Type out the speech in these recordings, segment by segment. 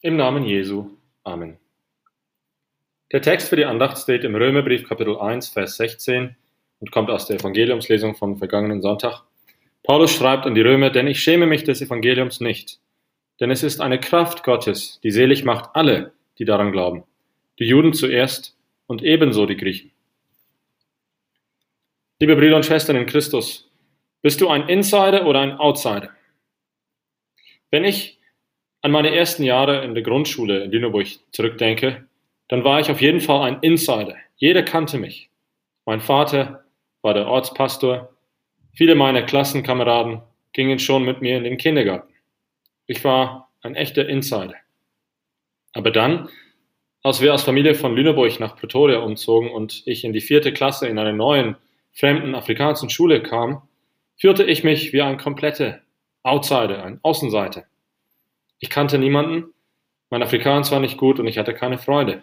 Im Namen Jesu. Amen. Der Text für die Andacht steht im Römerbrief Kapitel 1, Vers 16 und kommt aus der Evangeliumslesung vom vergangenen Sonntag. Paulus schreibt an die Römer, denn ich schäme mich des Evangeliums nicht, denn es ist eine Kraft Gottes, die selig macht alle, die daran glauben, die Juden zuerst und ebenso die Griechen. Liebe Brüder und Schwestern in Christus, bist du ein Insider oder ein Outsider? Wenn ich an meine ersten Jahre in der Grundschule in Lüneburg zurückdenke, dann war ich auf jeden Fall ein Insider. Jeder kannte mich. Mein Vater war der Ortspastor. Viele meiner Klassenkameraden gingen schon mit mir in den Kindergarten. Ich war ein echter Insider. Aber dann, als wir als Familie von Lüneburg nach Pretoria umzogen und ich in die vierte Klasse in einer neuen, fremden afrikanischen Schule kam, fühlte ich mich wie ein kompletter Outsider, ein Außenseiter. Ich kannte niemanden, mein Afrikaans war nicht gut und ich hatte keine Freude.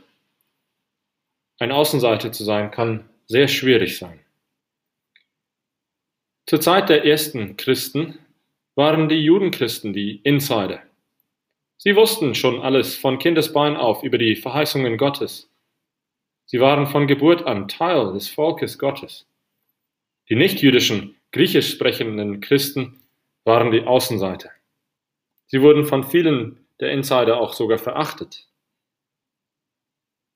Ein Außenseiter zu sein kann sehr schwierig sein. Zur Zeit der ersten Christen waren die Judenchristen die Insider. Sie wussten schon alles von Kindesbein auf über die Verheißungen Gottes. Sie waren von Geburt an Teil des Volkes Gottes. Die nichtjüdischen, griechisch sprechenden Christen waren die Außenseiter. Sie wurden von vielen der Insider auch sogar verachtet.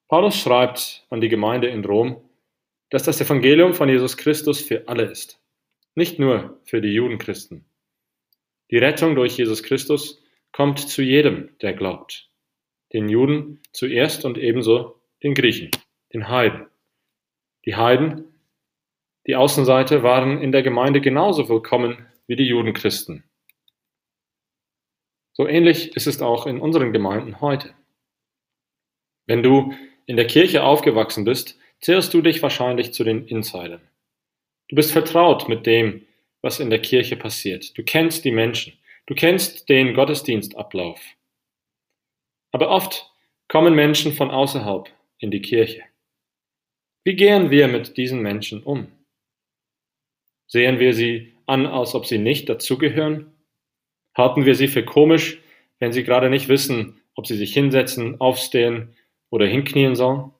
Paulus schreibt an die Gemeinde in Rom, dass das Evangelium von Jesus Christus für alle ist, nicht nur für die Judenchristen. Die Rettung durch Jesus Christus kommt zu jedem, der glaubt. Den Juden zuerst und ebenso den Griechen, den Heiden. Die Heiden, die Außenseite, waren in der Gemeinde genauso willkommen wie die Judenchristen. So ähnlich ist es auch in unseren Gemeinden heute. Wenn du in der Kirche aufgewachsen bist, zählst du dich wahrscheinlich zu den Insidern. Du bist vertraut mit dem, was in der Kirche passiert. Du kennst die Menschen. Du kennst den Gottesdienstablauf. Aber oft kommen Menschen von außerhalb in die Kirche. Wie gehen wir mit diesen Menschen um? Sehen wir sie an, als ob sie nicht dazugehören? Halten wir sie für komisch, wenn sie gerade nicht wissen, ob sie sich hinsetzen, aufstehen oder hinknien sollen?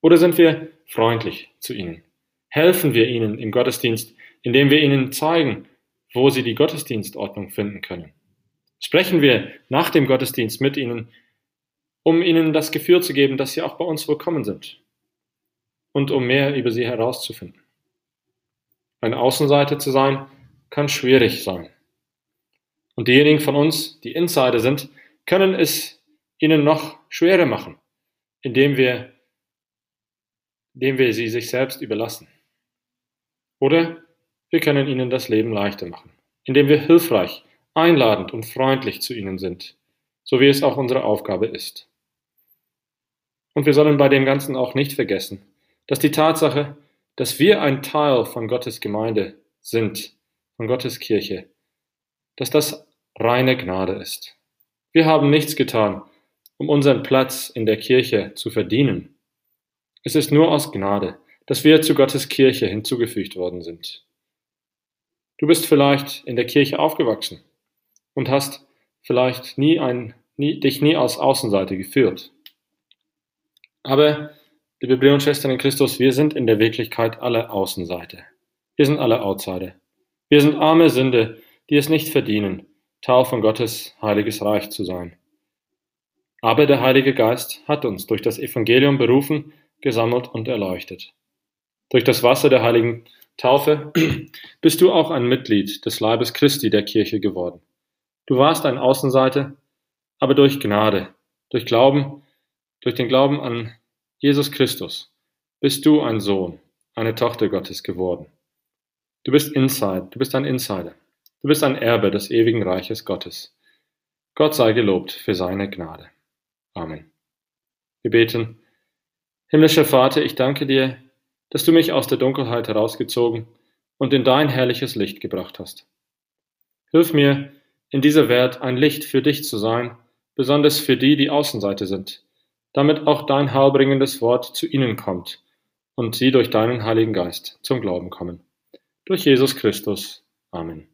Oder sind wir freundlich zu ihnen? Helfen wir ihnen im Gottesdienst, indem wir ihnen zeigen, wo sie die Gottesdienstordnung finden können? Sprechen wir nach dem Gottesdienst mit ihnen, um ihnen das Gefühl zu geben, dass sie auch bei uns willkommen sind und um mehr über sie herauszufinden. Eine Außenseite zu sein, kann schwierig sein. Und diejenigen von uns, die Insider sind, können es ihnen noch schwerer machen, indem wir, indem wir sie sich selbst überlassen. Oder wir können ihnen das Leben leichter machen, indem wir hilfreich, einladend und freundlich zu ihnen sind, so wie es auch unsere Aufgabe ist. Und wir sollen bei dem Ganzen auch nicht vergessen, dass die Tatsache, dass wir ein Teil von Gottes Gemeinde sind, von Gottes Kirche, dass das reine Gnade ist. Wir haben nichts getan, um unseren Platz in der Kirche zu verdienen. Es ist nur aus Gnade, dass wir zu Gottes Kirche hinzugefügt worden sind. Du bist vielleicht in der Kirche aufgewachsen und hast vielleicht nie ein, nie, dich nie als Außenseite geführt. Aber, liebe Brüder und Schwestern in Christus, wir sind in der Wirklichkeit alle Außenseite. Wir sind alle Outsider. Wir sind arme Sünde, die es nicht verdienen, Teil von Gottes heiliges Reich zu sein. Aber der Heilige Geist hat uns durch das Evangelium berufen, gesammelt und erleuchtet. Durch das Wasser der heiligen Taufe bist du auch ein Mitglied des Leibes Christi der Kirche geworden. Du warst ein Außenseiter, aber durch Gnade, durch Glauben, durch den Glauben an Jesus Christus bist du ein Sohn, eine Tochter Gottes geworden. Du bist Inside, du bist ein Insider. Du bist ein Erbe des ewigen Reiches Gottes. Gott sei gelobt für seine Gnade. Amen. Wir beten. Himmlischer Vater, ich danke dir, dass du mich aus der Dunkelheit herausgezogen und in dein herrliches Licht gebracht hast. Hilf mir, in dieser Welt ein Licht für dich zu sein, besonders für die, die Außenseite sind, damit auch dein heilbringendes Wort zu ihnen kommt und sie durch deinen Heiligen Geist zum Glauben kommen. Durch Jesus Christus. Amen.